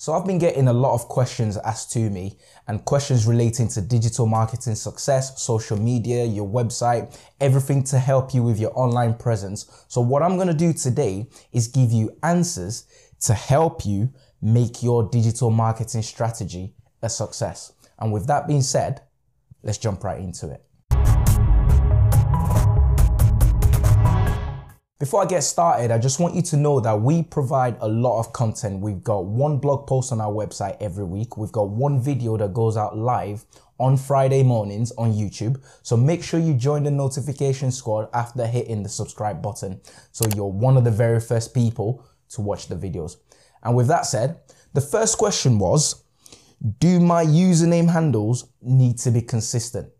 So I've been getting a lot of questions asked to me and questions relating to digital marketing success, social media, your website, everything to help you with your online presence. So what I'm going to do today is give you answers to help you make your digital marketing strategy a success. And with that being said, let's jump right into it. Before I get started, I just want you to know that we provide a lot of content. We've got one blog post on our website every week. We've got one video that goes out live on Friday mornings on YouTube. So make sure you join the notification squad after hitting the subscribe button. So you're one of the very first people to watch the videos. And with that said, the first question was, do my username handles need to be consistent?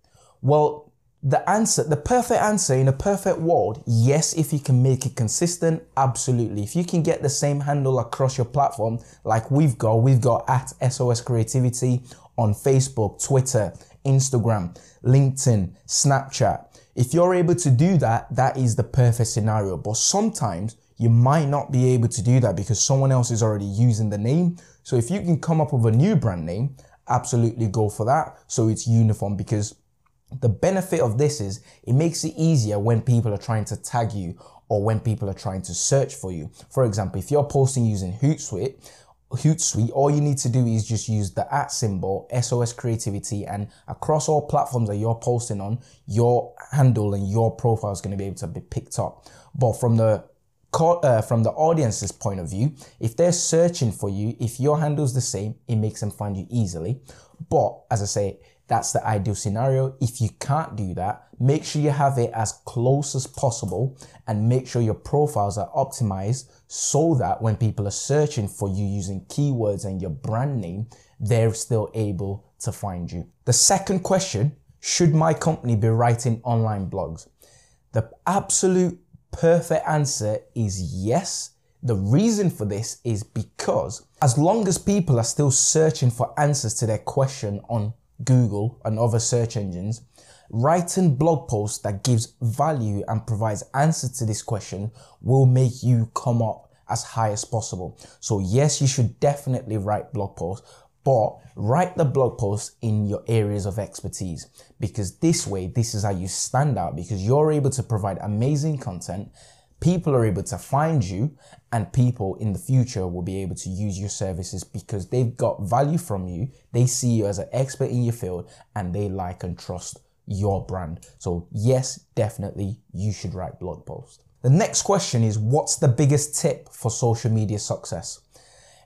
Well, the answer, the perfect answer in a perfect world, yes, if you can make it consistent, absolutely. If you can get the same handle across your platform, like we've got, we've got at SOS Creativity on Facebook, Twitter, Instagram, LinkedIn, Snapchat. If you're able to do that, that is the perfect scenario. But sometimes you might not be able to do that because someone else is already using the name. So if you can come up with a new brand name, absolutely go for that. So it's uniform because the benefit of this is it makes it easier when people are trying to tag you or when people are trying to search for you. For example, if you're posting using Hootsuite, Hootsuite, all you need to do is just use the at symbol, SOS Creativity, and across all platforms that you're posting on, your handle and your profile is going to be able to be picked up. But from the uh, from the audience's point of view, if they're searching for you, if your handle is the same, it makes them find you easily. But as I say, that's the ideal scenario. If you can't do that, make sure you have it as close as possible and make sure your profiles are optimized so that when people are searching for you using keywords and your brand name, they're still able to find you. The second question, should my company be writing online blogs? The absolute perfect answer is yes. The reason for this is because as long as people are still searching for answers to their question on Google, and other search engines, writing blog posts that gives value and provides answers to this question will make you come up as high as possible. So yes, you should definitely write blog posts, but write the blog posts in your areas of expertise because this way, this is how you stand out because you're able to provide amazing content people are able to find you and people in the future will be able to use your services because they've got value from you. They see you as an expert in your field and they like and trust your brand. So yes, definitely you should write blog posts. The next question is what's the biggest tip for social media success?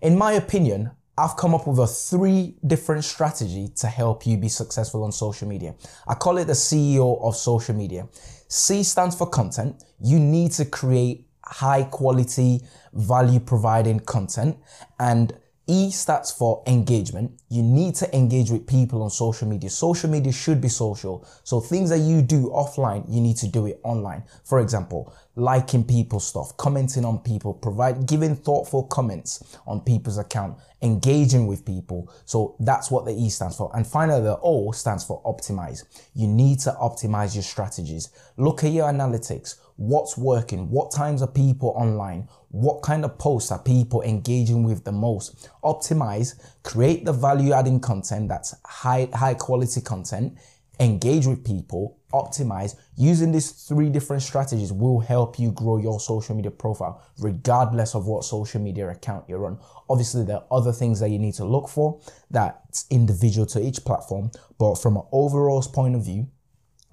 In my opinion, I've come up with a three different strategy to help you be successful on social media. I call it the CEO of social media. C stands for content. You need to create high quality, value providing content. And E stands for engagement. You need to engage with people on social media. Social media should be social. So things that you do offline, you need to do it online. For example, liking people's stuff, commenting on people, provide, giving thoughtful comments on people's account, engaging with people. So that's what the E stands for. And finally, the O stands for optimize. You need to optimize your strategies. Look at your analytics. What's working? What times are people online? What kind of posts are people engaging with the most? Optimize, create the value adding content that's high, high quality content, engage with people, optimize. Using these three different strategies will help you grow your social media profile, regardless of what social media account you're on. Obviously, there are other things that you need to look for that's individual to each platform, but from an overall point of view,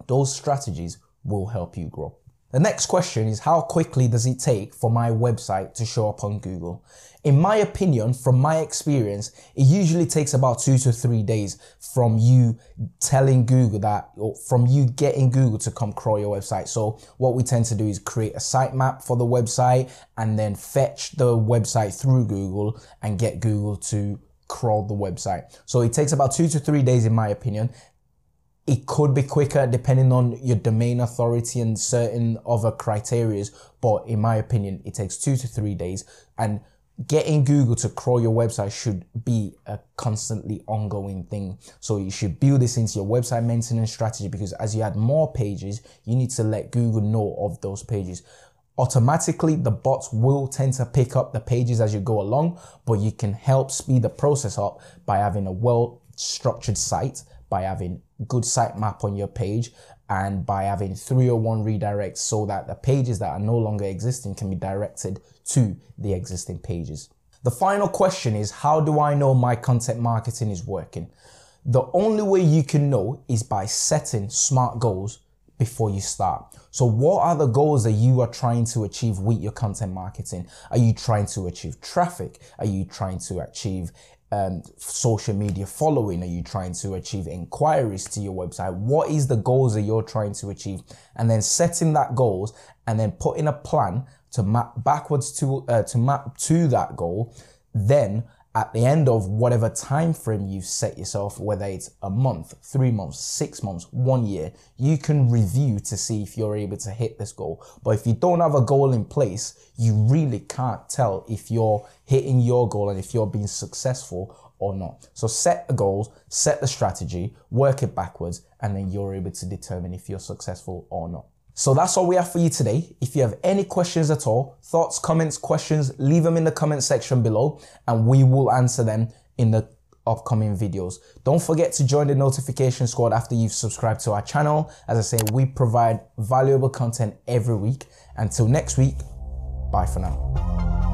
those strategies will help you grow. The next question is how quickly does it take for my website to show up on Google? In my opinion, from my experience, it usually takes about two to three days from you telling Google that, or from you getting Google to come crawl your website. So what we tend to do is create a sitemap for the website and then fetch the website through Google and get Google to crawl the website. So it takes about two to three days in my opinion. It could be quicker depending on your domain authority and certain other criterias. But in my opinion, it takes two to three days and getting Google to crawl your website should be a constantly ongoing thing. So you should build this into your website maintenance strategy because as you add more pages, you need to let Google know of those pages. Automatically, the bots will tend to pick up the pages as you go along, but you can help speed the process up by having a well structured site, by having good sitemap on your page, and by having 301 redirects so that the pages that are no longer existing can be directed to the existing pages. The final question is how do I know my content marketing is working? The only way you can know is by setting smart goals before you start. So what are the goals that you are trying to achieve with your content marketing? Are you trying to achieve traffic? Are you trying to achieve um, social media following? Are you trying to achieve inquiries to your website? What is the goals that you're trying to achieve? And then setting that goals and then putting a plan to map backwards to uh, to map to that goal. Then at the end of whatever time frame you've set yourself, whether it's a month, three months, six months, one year, you can review to see if you're able to hit this goal. But if you don't have a goal in place, you really can't tell if you're hitting your goal and if you're being successful or not. So set the goals, set the strategy, work it backwards, and then you're able to determine if you're successful or not. So that's all we have for you today. If you have any questions at all, thoughts, comments, questions, leave them in the comment section below and we will answer them in the upcoming videos. Don't forget to join the notification squad after you've subscribed to our channel. As I say, we provide valuable content every week. Until next week, bye for now.